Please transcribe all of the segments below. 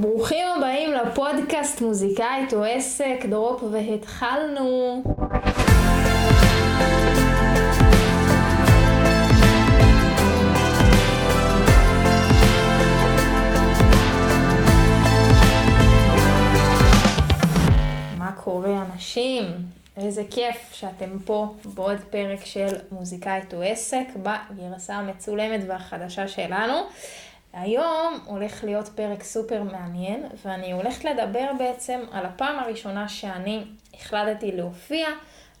ברוכים הבאים לפודקאסט מוזיקאית או עסק, דרופ והתחלנו. מה קורה אנשים? איזה כיף שאתם פה בעוד פרק של מוזיקאית או עסק בגרסה המצולמת והחדשה שלנו. היום הולך להיות פרק סופר מעניין, ואני הולכת לדבר בעצם על הפעם הראשונה שאני החלטתי להופיע,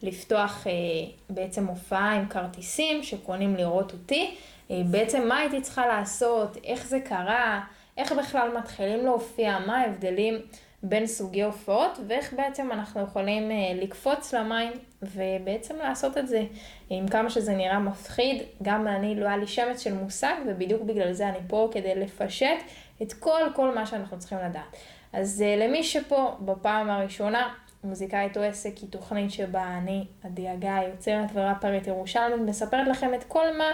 לפתוח אה, בעצם הופעה עם כרטיסים שקונים לראות אותי. אה, בעצם מה הייתי צריכה לעשות, איך זה קרה, איך בכלל מתחילים להופיע, מה ההבדלים בין סוגי הופעות, ואיך בעצם אנחנו יכולים אה, לקפוץ למים ובעצם לעשות את זה. עם כמה שזה נראה מפחיד, גם אני לא היה לי שמץ של מושג, ובדיוק בגלל זה אני פה כדי לפשט את כל כל מה שאנחנו צריכים לדעת. אז אה, למי שפה בפעם הראשונה, מוזיקאית או עסק היא תוכנית שבה אני, עדי הגיא, יוצרת וראפרית ירושלמית, מספרת לכם את כל מה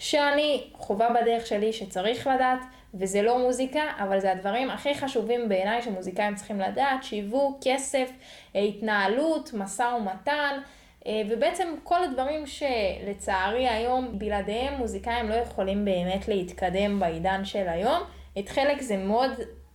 שאני חווה בדרך שלי שצריך לדעת. וזה לא מוזיקה, אבל זה הדברים הכי חשובים בעיניי שמוזיקאים צריכים לדעת, שיווק, כסף, אה, התנהלות, משא ומתן, אה, ובעצם כל הדברים שלצערי היום בלעדיהם מוזיקאים לא יכולים באמת להתקדם בעידן של היום. את חלק זה מאוד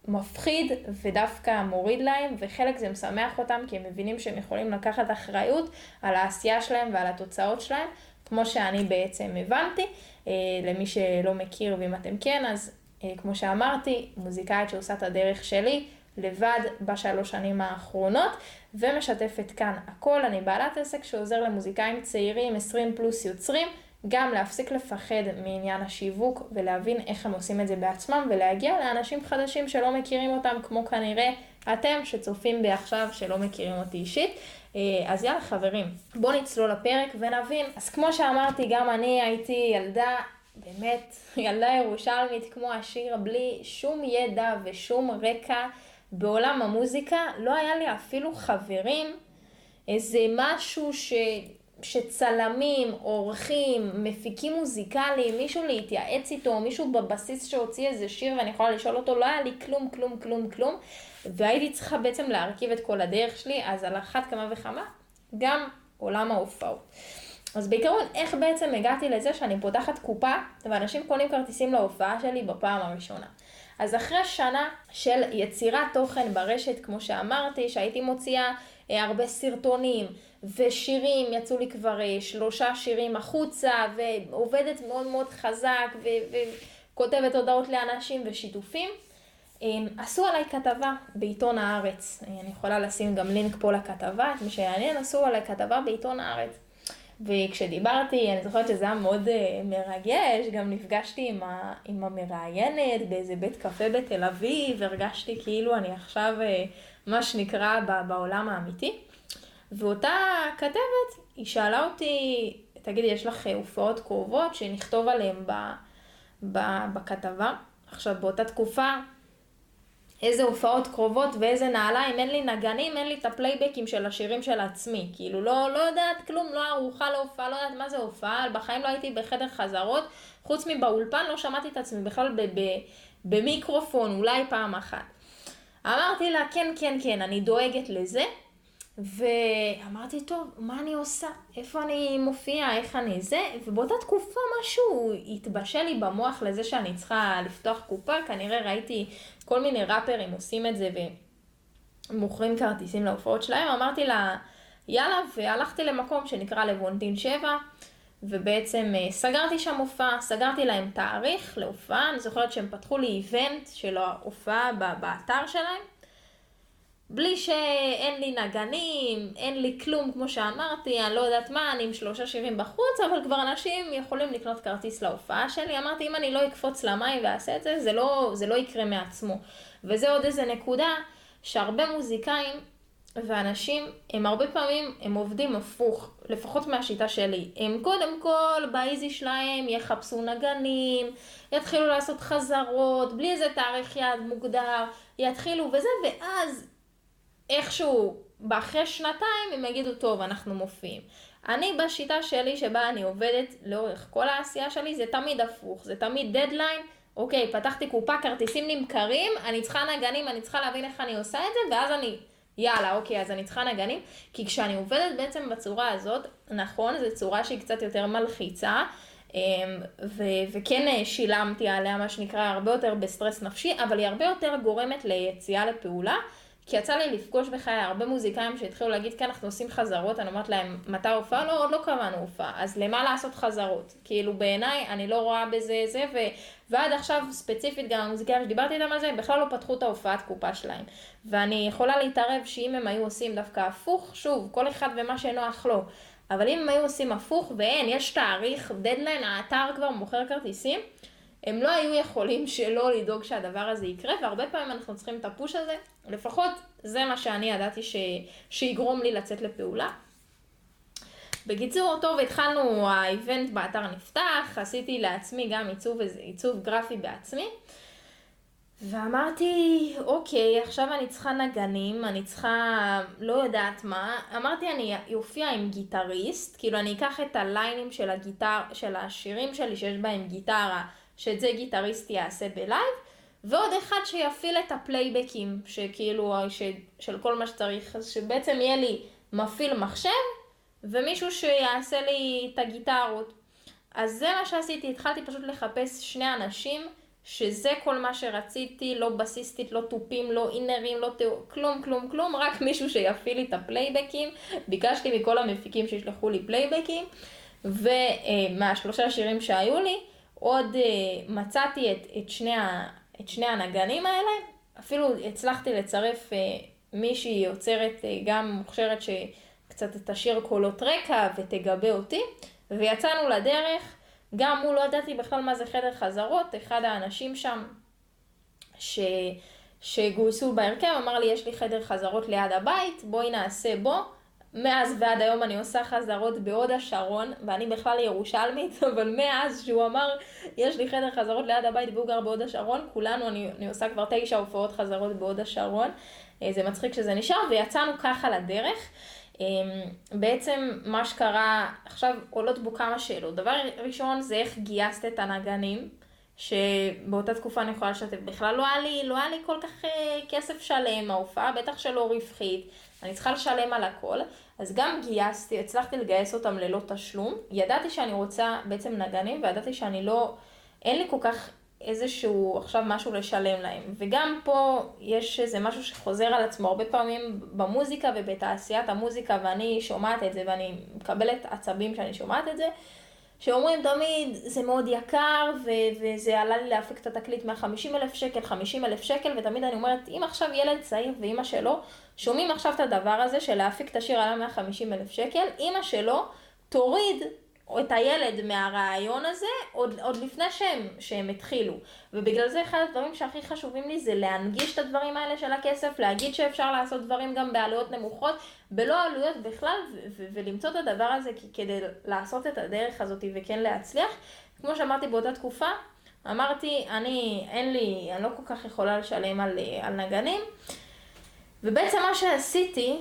מפחיד ודווקא מוריד להם, וחלק זה משמח אותם כי הם מבינים שהם יכולים לקחת אחריות על העשייה שלהם ועל התוצאות שלהם, כמו שאני בעצם הבנתי. אה, למי שלא מכיר, ואם אתם כן, אז אה, כמו שאמרתי, מוזיקאית שעושה את הדרך שלי, לבד בשלוש שנים האחרונות, ומשתפת כאן הכל. אני בעלת עסק שעוזר למוזיקאים צעירים, 20 פלוס יוצרים, גם להפסיק לפחד מעניין השיווק ולהבין איך הם עושים את זה בעצמם ולהגיע לאנשים חדשים שלא מכירים אותם, כמו כנראה אתם שצופים בי עכשיו שלא מכירים אותי אישית. אה, אז יאללה חברים, בואו נצלול לפרק ונבין. אז כמו שאמרתי, גם אני הייתי ילדה באמת ילדה ירושלמית כמו השיר, בלי שום ידע ושום רקע בעולם המוזיקה, לא היה לי אפילו חברים, איזה משהו ש... שצלמים, עורכים, מפיקים מוזיקליים, מישהו להתייעץ איתו, מישהו בבסיס שהוציא איזה שיר ואני יכולה לשאול אותו, לא היה לי כלום, כלום, כלום, כלום, והייתי צריכה בעצם להרכיב את כל הדרך שלי, אז על אחת כמה וכמה, גם עולם ההופעות. אז בעיקרון, איך בעצם הגעתי לזה שאני פותחת קופה, ואנשים קונים כרטיסים להופעה שלי בפעם הראשונה. אז אחרי שנה של יצירת תוכן ברשת, כמו שאמרתי, שהייתי מוציאה אה, הרבה סרטונים ושירים, יצאו לי כבר אה, שלושה שירים החוצה, ועובדת מאוד מאוד חזק, וכותבת הודעות לאנשים ושיתופים. אה, עשו עליי כתבה בעיתון הארץ, אני יכולה לשים גם לינק פה לכתבה, את מי שיעניין, עשו עליי כתבה בעיתון הארץ. וכשדיברתי, אני זוכרת שזה היה מאוד uh, מרגש, גם נפגשתי עם, ה, עם המראיינת באיזה בית קפה בתל אביב, הרגשתי כאילו אני עכשיו, uh, מה שנקרא, בעולם האמיתי. ואותה כתבת, היא שאלה אותי, תגידי, יש לך הופעות קרובות שנכתוב עליהן ב, ב, בכתבה? עכשיו, באותה תקופה איזה הופעות קרובות ואיזה נעליים, אין לי נגנים, אין לי את הפלייבקים של השירים של עצמי. כאילו, לא, לא יודעת כלום, לא ערוכה להופעה, לא יודעת מה זה הופעה, בחיים לא הייתי בחדר חזרות, חוץ מבאולפן לא שמעתי את עצמי בכלל במיקרופון, אולי פעם אחת. אמרתי לה, כן, כן, כן, אני דואגת לזה, ואמרתי, טוב, מה אני עושה? איפה אני מופיעה? איך אני זה? ובאותה תקופה משהו התבשל לי במוח לזה שאני צריכה לפתוח קופה, כנראה ראיתי כל מיני ראפרים עושים את זה ומוכרים כרטיסים להופעות שלהם, אמרתי לה, יאללה, והלכתי למקום שנקרא לבונטין 7, ובעצם אה, סגרתי שם הופעה, סגרתי להם תאריך להופעה, אני זוכרת שהם פתחו לי איבנט של ההופעה באתר שלהם. בלי שאין לי נגנים, אין לי כלום, כמו שאמרתי, אני לא יודעת מה, אני עם שלושה שירים בחוץ, אבל כבר אנשים יכולים לקנות כרטיס להופעה שלי. אמרתי, אם אני לא אקפוץ למים ואעשה את זה, זה לא, זה לא יקרה מעצמו. וזה עוד איזה נקודה, שהרבה מוזיקאים ואנשים, הם הרבה פעמים, הם עובדים הפוך, לפחות מהשיטה שלי. הם קודם כל, באיזי שלהם, יחפשו נגנים, יתחילו לעשות חזרות, בלי איזה תאריך יעד מוגדר, יתחילו וזה, ואז איכשהו, אחרי שנתיים הם יגידו, טוב, אנחנו מופיעים. אני בשיטה שלי שבה אני עובדת לאורך כל העשייה שלי, זה תמיד הפוך, זה תמיד דדליין, אוקיי, פתחתי קופה, כרטיסים נמכרים, אני צריכה נגנים, אני צריכה להבין איך אני עושה את זה, ואז אני, יאללה, אוקיי, אז אני צריכה נגנים. כי כשאני עובדת בעצם בצורה הזאת, נכון, זו צורה שהיא קצת יותר מלחיצה, אמ, ו- וכן אה, שילמתי עליה, מה שנקרא, הרבה יותר בסטרס נפשי, אבל היא הרבה יותר גורמת ליציאה לפעולה. כי יצא לי לפגוש בחיי הרבה מוזיקאים שהתחילו להגיד, כן, אנחנו עושים חזרות, אני אומרת להם, מתי הופעה? לא, עוד לא קבענו הופעה, אז למה לעשות חזרות? כאילו בעיניי, אני לא רואה בזה זה, ו... ועד עכשיו, ספציפית, גם המוזיקאים שדיברתי איתם על זה, הם בכלל לא פתחו את ההופעת קופה שלהם. ואני יכולה להתערב שאם הם היו עושים דווקא הפוך, שוב, כל אחד ומה שנוח לו. אבל אם הם היו עושים הפוך, ואין, יש תאריך, דדליין, האתר כבר מוכר כרטיסים, הם לא היו יכולים שלא לדאוג שהדבר הזה יקרה, והרבה פעמים אנחנו צריכים את ה push הזה, לפחות זה מה שאני ידעתי ש... שיגרום לי לצאת לפעולה. בקיצור, טוב, התחלנו, ה event באתר נפתח, עשיתי לעצמי גם עיצוב, עיצוב גרפי בעצמי, ואמרתי, אוקיי, עכשיו אני צריכה נגנים, אני צריכה לא יודעת מה, אמרתי אני אופיע עם גיטריסט, כאילו אני אקח את הליינים של הגיטר, של השירים שלי שיש בהם גיטרה, שאת זה גיטריסט יעשה ב live, ועוד אחד שיפעיל את הפלייבקים, שכאילו, ש, של כל מה שצריך, אז שבעצם יהיה לי מפעיל מחשב, ומישהו שיעשה לי את הגיטרות. אז זה מה שעשיתי, התחלתי פשוט לחפש שני אנשים, שזה כל מה שרציתי, לא בסיסטית, לא תופים, לא אינירים, לא תאורה, כלום, כלום, כלום, רק מישהו שיפעיל לי את הפלייבקים. ביקשתי מכל המפיקים שישלחו לי פלייבקים, ומהשלושה שירים שהיו לי, עוד uh, מצאתי את, את, שני ה, את שני הנגנים האלה, אפילו הצלחתי לצרף uh, מישהי יוצרת uh, גם מוכשרת שקצת תשאיר קולות רקע ותגבה אותי, ויצאנו לדרך, גם הוא לא ידעתי בכלל מה זה חדר חזרות, אחד האנשים שם ש... שגויסו בהרכב אמר לי יש לי חדר חזרות ליד הבית, בואי נעשה בו. מאז ועד היום אני עושה חזרות בהוד השרון, ואני בכלל ירושלמית, אבל מאז שהוא אמר, יש לי חדר חזרות ליד הבית והוא גר בהוד השרון, כולנו, אני, אני עושה כבר תשע הופעות חזרות בהוד השרון. אה, זה מצחיק שזה נשאר, ויצאנו ככה לדרך. אה, בעצם מה שקרה, עכשיו עולות בו כמה שאלות. דבר ראשון זה איך גייסת את הנגנים. שבאותה תקופה אני יכולה לשתף, בכלל לא היה לי, לא היה לי כל כך uh, כסף שלם, ההופעה בטח שלא רווחית, אני צריכה לשלם על הכל, אז גם גייסתי, הצלחתי לגייס אותם ללא תשלום, ידעתי שאני רוצה בעצם נגנים, וידעתי שאני לא, אין לי כל כך איזשהו עכשיו משהו לשלם להם. וגם פה יש איזה משהו שחוזר על עצמו הרבה פעמים במוזיקה ובתעשיית המוזיקה, ואני שומעת את זה ואני מקבלת עצבים כשאני שומעת את זה. שאומרים תמיד זה מאוד יקר ו- וזה עלה לי להפיק את התקליט 150 אלף שקל, 50 אלף שקל ותמיד אני אומרת אם עכשיו ילד צעיר ואימא שלו שומעים עכשיו את הדבר הזה של להפיק את השיר עלה 150 אלף שקל, אימא שלו תוריד את הילד מהרעיון הזה עוד, עוד לפני שהם, שהם התחילו. ובגלל זה אחד הדברים שהכי חשובים לי זה להנגיש את הדברים האלה של הכסף, להגיד שאפשר לעשות דברים גם בעלויות נמוכות, בלא עלויות בכלל, ולמצוא את הדבר הזה כדי לעשות את הדרך הזאת וכן להצליח. כמו שאמרתי באותה תקופה, אמרתי, אני, אין לי, אני לא כל כך יכולה לשלם על, על נגנים, ובעצם מה שעשיתי,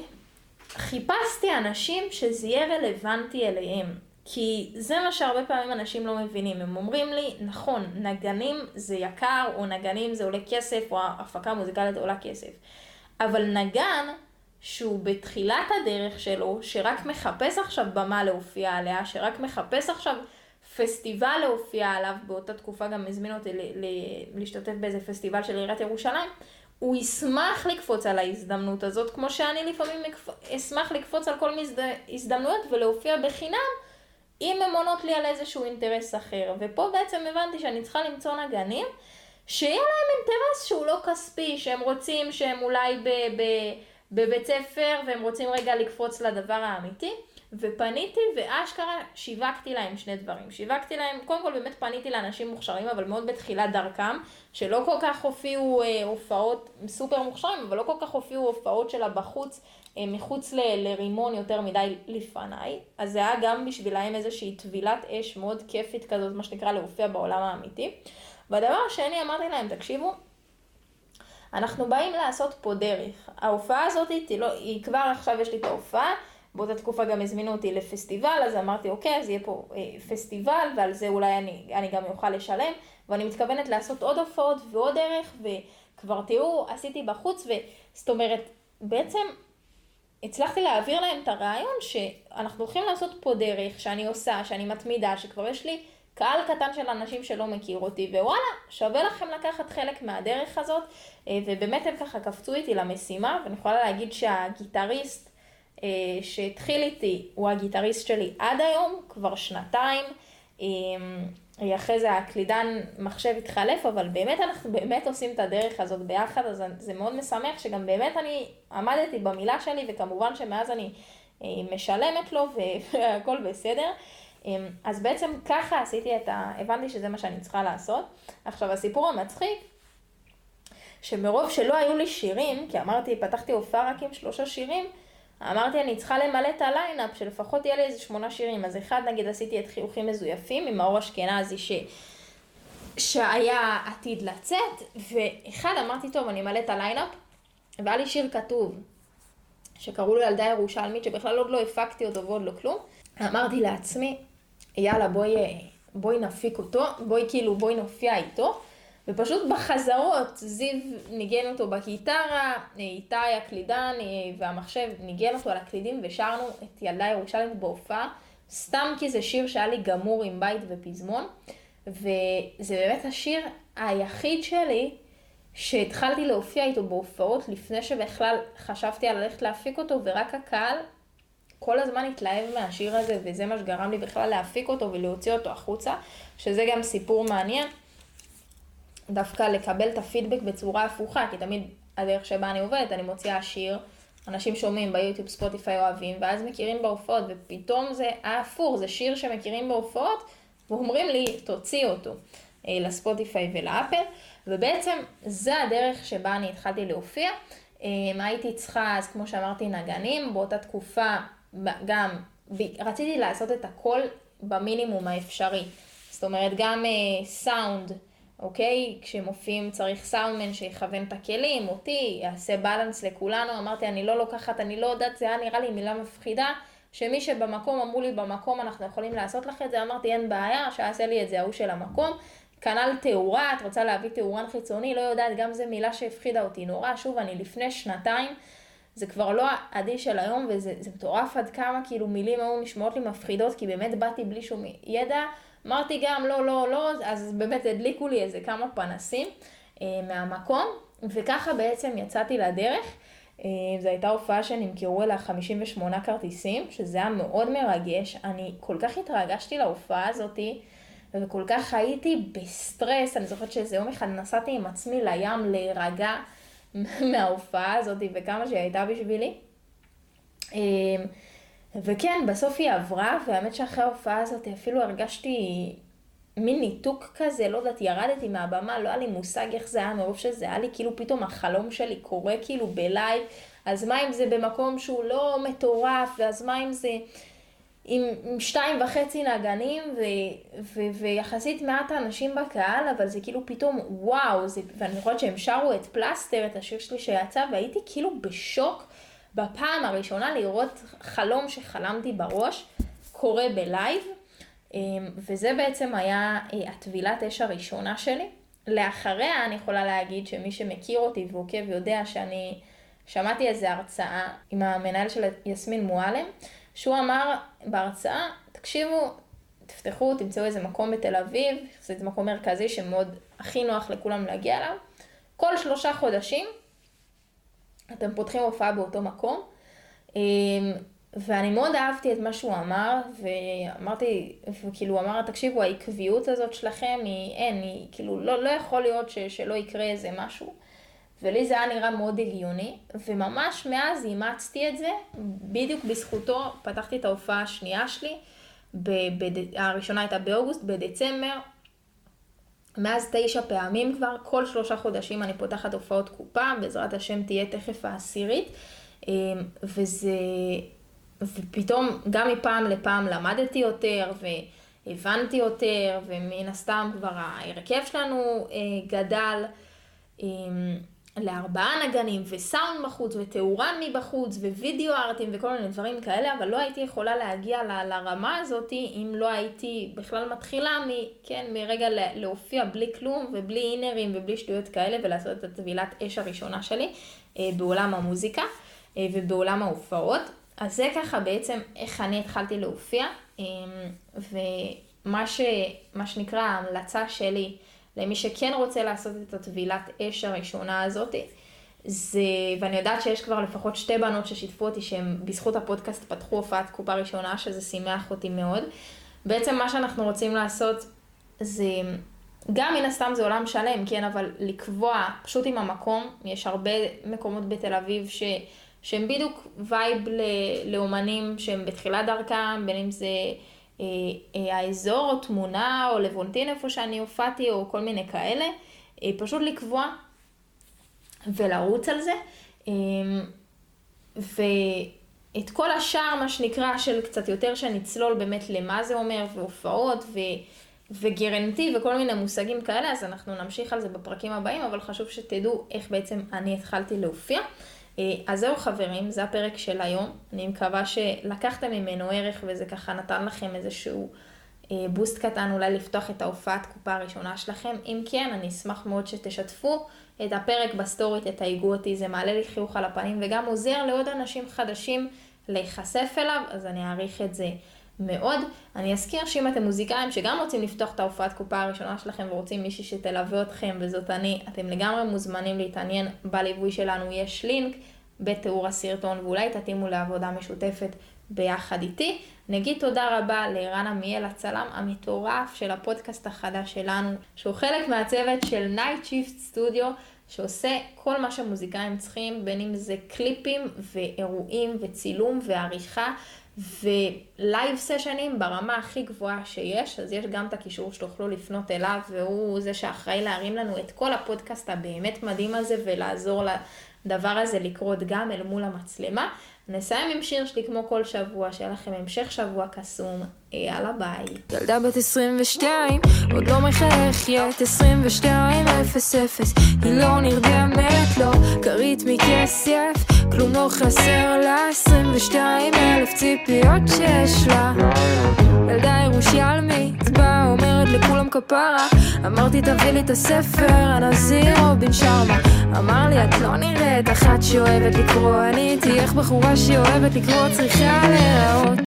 חיפשתי אנשים שזה יהיה רלוונטי אליהם. כי זה מה שהרבה פעמים אנשים לא מבינים. הם אומרים לי, נכון, נגנים זה יקר, או נגנים זה עולה כסף, או הפקה מוזיקלית עולה כסף. אבל נגן, שהוא בתחילת הדרך שלו, שרק מחפש עכשיו במה להופיע עליה, שרק מחפש עכשיו פסטיבל להופיע עליו, באותה תקופה גם הזמין אותי להשתתף באיזה פסטיבל של עיריית ירושלים, הוא ישמח לקפוץ על ההזדמנות הזאת, כמו שאני לפעמים אשמח לקפוץ על כל הזדמנויות ולהופיע בחינם. אם הן עונות לי על איזשהו אינטרס אחר. ופה בעצם הבנתי שאני צריכה למצוא נגנים שיהיה להם אינטרס שהוא לא כספי, שהם רוצים שהם אולי ב, ב, בבית ספר והם רוצים רגע לקפוץ לדבר האמיתי. ופניתי ואשכרה שיווקתי להם שני דברים. שיווקתי להם, קודם כל באמת פניתי לאנשים מוכשרים, אבל מאוד בתחילת דרכם, שלא כל כך הופיעו אה, הופעות סופר מוכשרים, אבל לא כל כך הופיעו הופעות שלה בחוץ, מחוץ ל, לרימון יותר מדי לפניי. אז זה היה גם בשבילהם איזושהי טבילת אש מאוד כיפית כזאת, מה שנקרא להופיע בעולם האמיתי. והדבר השני, אמרתי להם, תקשיבו, אנחנו באים לעשות פה דרך. ההופעה הזאת, היא, לא, היא כבר עכשיו יש לי את ההופעה, באותה תקופה גם הזמינו אותי לפסטיבל, אז אמרתי, אוקיי, אז יהיה פה אה, פסטיבל, ועל זה אולי אני, אני גם אוכל לשלם, ואני מתכוונת לעשות עוד הופעות ועוד ערך, וכבר תראו, עשיתי בחוץ, וזאת אומרת, בעצם הצלחתי להעביר להם את הרעיון שאנחנו הולכים לעשות פה דרך, שאני עושה, שאני מתמידה, שכבר יש לי קהל קטן של אנשים שלא מכיר אותי, ווואלה, שווה לכם לקחת חלק מהדרך הזאת, אה, ובאמת הם ככה קפצו איתי למשימה, ואני יכולה להגיד שהגיטריסט אה, שהתחיל איתי הוא הגיטריסט שלי עד היום, כבר שנתיים. אה, אחרי זה הקלידן מחשב התחלף, אבל באמת אנחנו באמת עושים את הדרך הזאת ביחד, אז זה מאוד משמח שגם באמת אני עמדתי במילה שלי, וכמובן שמאז אני משלמת לו והכל בסדר. אז בעצם ככה עשיתי את ה... הבנתי שזה מה שאני צריכה לעשות. עכשיו, הסיפור המצחיק, שמרוב שלא היו לי שירים, כי אמרתי, פתחתי הופעה רק עם שלושה שירים, אמרתי, אני צריכה למלא את הליינאפ, שלפחות יהיה לי איזה שמונה שירים. אז אחד, נגיד, עשיתי את חיוכים מזויפים עם מאור אשכנזי, ש... שהיה עתיד לצאת, ואחד, אמרתי, טוב, אני אמלא את הליינאפ, והיה לי שיר כתוב, שקראו לו ילדה ירושלמית, שבכלל עוד לא הפקתי אותו ועוד לא כלום. אמרתי לעצמי, יאללה, בואי, בואי נפיק אותו, בואי כאילו, בואי נופיע איתו. ופשוט בחזרות, זיו ניגן אותו בגיטרה, איתי הקלידן והמחשב ניגן אותו על הקלידים ושרנו את ילדה ירושלמית בהופעה, סתם כי זה שיר שהיה לי גמור עם בית ופזמון, וזה באמת השיר היחיד שלי שהתחלתי להופיע איתו בהופעות לפני שבכלל חשבתי על ללכת להפיק אותו, ורק הקהל כל הזמן התלהב מהשיר הזה, וזה מה שגרם לי בכלל להפיק אותו ולהוציא אותו החוצה, שזה גם סיפור מעניין. דווקא לקבל את הפידבק בצורה הפוכה, כי תמיד הדרך שבה אני עובדת, אני מוציאה שיר, אנשים שומעים ביוטיוב, ספוטיפיי אוהבים, ואז מכירים בהופעות, ופתאום זה ההפוך, זה שיר שמכירים בהופעות, ואומרים לי, תוציא אותו אה, לספוטיפיי ולאפל, ובעצם זה הדרך שבה אני התחלתי להופיע. אה, הייתי צריכה, אז כמו שאמרתי, נגנים, באותה תקופה גם רציתי לעשות את הכל במינימום האפשרי. זאת אומרת, גם סאונד, uh, אוקיי? כשמופיעים צריך סאונדמן שיכוון את הכלים, אותי, יעשה בלנס לכולנו. אמרתי, אני לא לוקחת, אני לא יודעת, זה היה נראה לי מילה מפחידה. שמי שבמקום אמרו לי במקום אנחנו יכולים לעשות לך את זה, אמרתי אין בעיה, שיעשה לי את זה ההוא של המקום. כנ"ל תאורה, את רוצה להביא תאורן חיצוני, לא יודעת, גם זו מילה שהפחידה אותי נורא. שוב, אני לפני שנתיים זה כבר לא העדי של היום, וזה מטורף עד כמה כאילו מילים היו נשמעות לי מפחידות, כי באמת באתי בלי שום ידע. אמרתי גם לא, לא, לא, אז באמת הדליקו לי איזה כמה פנסים אה, מהמקום, וככה בעצם יצאתי לדרך. אה, זו הייתה הופעה שנמכרו אליה 58 כרטיסים, שזה היה מאוד מרגש. אני כל כך התרגשתי להופעה הזאתי, וכל כך הייתי בסטרס. אני זוכרת שאיזה יום אחד נסעתי עם עצמי לים להירגע. מההופעה הזאת וכמה שהיא הייתה בשבילי. אמ, וכן, בסוף היא עברה, והאמת שאחרי ההופעה הזאת אפילו הרגשתי מין ניתוק כזה, לא יודעת, ירדתי מהבמה, לא היה לי מושג איך זה היה, מרוב שזה היה לי כאילו פתאום החלום שלי קורה כאילו ב live, אז מה אם זה במקום שהוא לא מטורף, ואז מה אם זה... עם, עם שתיים וחצי נגנים ו, ו, ויחסית מעט האנשים בקהל, אבל זה כאילו פתאום וואו, זה, ואני חושבת שהם שרו את פלסטר, את השיר שלי שיצא, והייתי כאילו בשוק בפעם הראשונה לראות חלום שחלמתי בראש, קורה בלייב, אמ, וזה בעצם היה אה, הטבילת אש הראשונה שלי. לאחריה אני יכולה להגיד שמי שמכיר אותי ועוקב יודע שאני שמעתי איזה הרצאה עם המנהל של יסמין מועלם, שהוא אמר בהרצאה, תקשיבו, תפתחו, תמצאו איזה מקום בתל אביב, זה מקום מרכזי שמאוד הכי נוח לכולם להגיע אליו. כל שלושה חודשים אתם פותחים הופעה באותו מקום. אמ, ואני מאוד אהבתי את מה שהוא אמר, ואמרתי, וכאילו הוא אמר, תקשיבו, העקביות הזאת שלכם היא אין, היא כאילו, לא, לא יכול להיות ש, שלא יקרה איזה משהו. ולי זה היה נראה מאוד הגיוני, וממש מאז אימצתי את זה, בדיוק בזכותו פתחתי את ההופעה השנייה שלי, בד... הראשונה הייתה באוגוסט, בדצמבר, מאז תשע פעמים כבר, כל שלושה חודשים אני פותחת הופעות קופה, בעזרת השם תהיה תכף העשירית, אמ, וזה, ופתאום גם מפעם לפעם למדתי יותר, והבנתי יותר, ומן הסתם כבר ההרכב שלנו אה, גדל. לארבעה נגנים וסאונד בחוץ ותאורן מבחוץ ווידאו ארטים וכל מיני דברים כאלה, אבל לא הייתי יכולה להגיע ל, לרמה הזאת אם לא הייתי בכלל מתחילה מ, כן, מרגע להופיע בלי כלום ובלי אינרים ובלי שטויות כאלה ולעשות את הטבילת אש הראשונה שלי אה, בעולם המוזיקה אה, ובעולם ההופעות. אז זה ככה בעצם איך אני התחלתי להופיע, אה, ומה ש, שנקרא ההמלצה שלי למי שכן רוצה לעשות את הטבילת אש הראשונה הזאת, זה, ואני יודעת שיש כבר לפחות שתי בנות ששיתפו אותי שהן בזכות הפודקאסט פתחו הופעת קופה ראשונה, שזה שימח אותי מאוד. בעצם מה שאנחנו רוצים לעשות זה, גם מן הסתם זה עולם שלם, כן, אבל לקבוע פשוט עם המקום, יש הרבה מקומות בתל אביב ש... שהם בדיוק vibe לאומנים שהם בתחילת דרכם, בין אם זה האזור או תמונה או לבונטין איפה שאני הופעתי או כל מיני כאלה, אה, פשוט לקבוע ולרוץ על זה. ואת כל השאר, מה שנקרא, של קצת יותר שנצלול באמת למה זה אומר, והופעות, ו... ו guarantee וכל מיני מושגים כאלה, אז אנחנו נמשיך על זה בפרקים הבאים, אבל חשוב שתדעו איך בעצם אני התחלתי להופיע. אה, אז זהו חברים, זה הפרק של היום. אני מקווה שלקחתם ממנו ערך וזה ככה נתן לכם איזשהו אה, boost קטן אולי לפתוח את ההופעת קופה הראשונה שלכם. אם כן, אני אשמח מאוד שתשתפו את הפרק בסטורי, תתייגו אותי, זה מעלה לי חיוך על הפנים וגם עוזר לעוד אנשים חדשים להיחשף אליו, אז אני אעריך את זה. מאוד. אני אזכיר שאם אתם מוזיקאים שגם רוצים לפתוח את ההופעת קופה הראשונה שלכם ורוצים מישהי שתלווה אתכם וזאת אני, אתם לגמרי מוזמנים להתעניין בליווי שלנו, יש לינק בתיאור הסרטון ואולי תתאימו לעבודה משותפת ביחד איתי. נגיד תודה רבה לערן עמיאל הצלם המטורף של הפודקאסט החדש שלנו, שהוא חלק מהצוות של Night Shift Studio, שעושה כל מה שמוזיקאים צריכים, בין אם זה קליפים ואירועים וצילום ועריכה. ו live סשנים ברמה הכי גבוהה שיש, אז יש גם את הקישור שתוכלו לפנות אליו, והוא זה שאחראי להרים לנו את כל הפודקאסט הבאמת מדהים הזה, ולעזור לדבר הזה לקרות גם אל מול המצלמה. נסיים עם שיר שלי כמו כל שבוע, שיהיה לכם המשך שבוע קסום, יאללה ביי. ילדה בת 22, עוד לא מחייכת, 22, 0 0, היא לא נרדמת, לא כרית מכסף, כלום לא חסר לה, 22 אלף ציפיות שיש לה. ילדה ירושלמית, באה אומרת לכולם כפרה, אמרתי תביא לי את הספר, הנזיר רובין שרמה. אמר לי את לא נראית אחת שאוהבת לקרוא, אני איתי איך בחורה שאוהבת לקרוא צריכה להיראות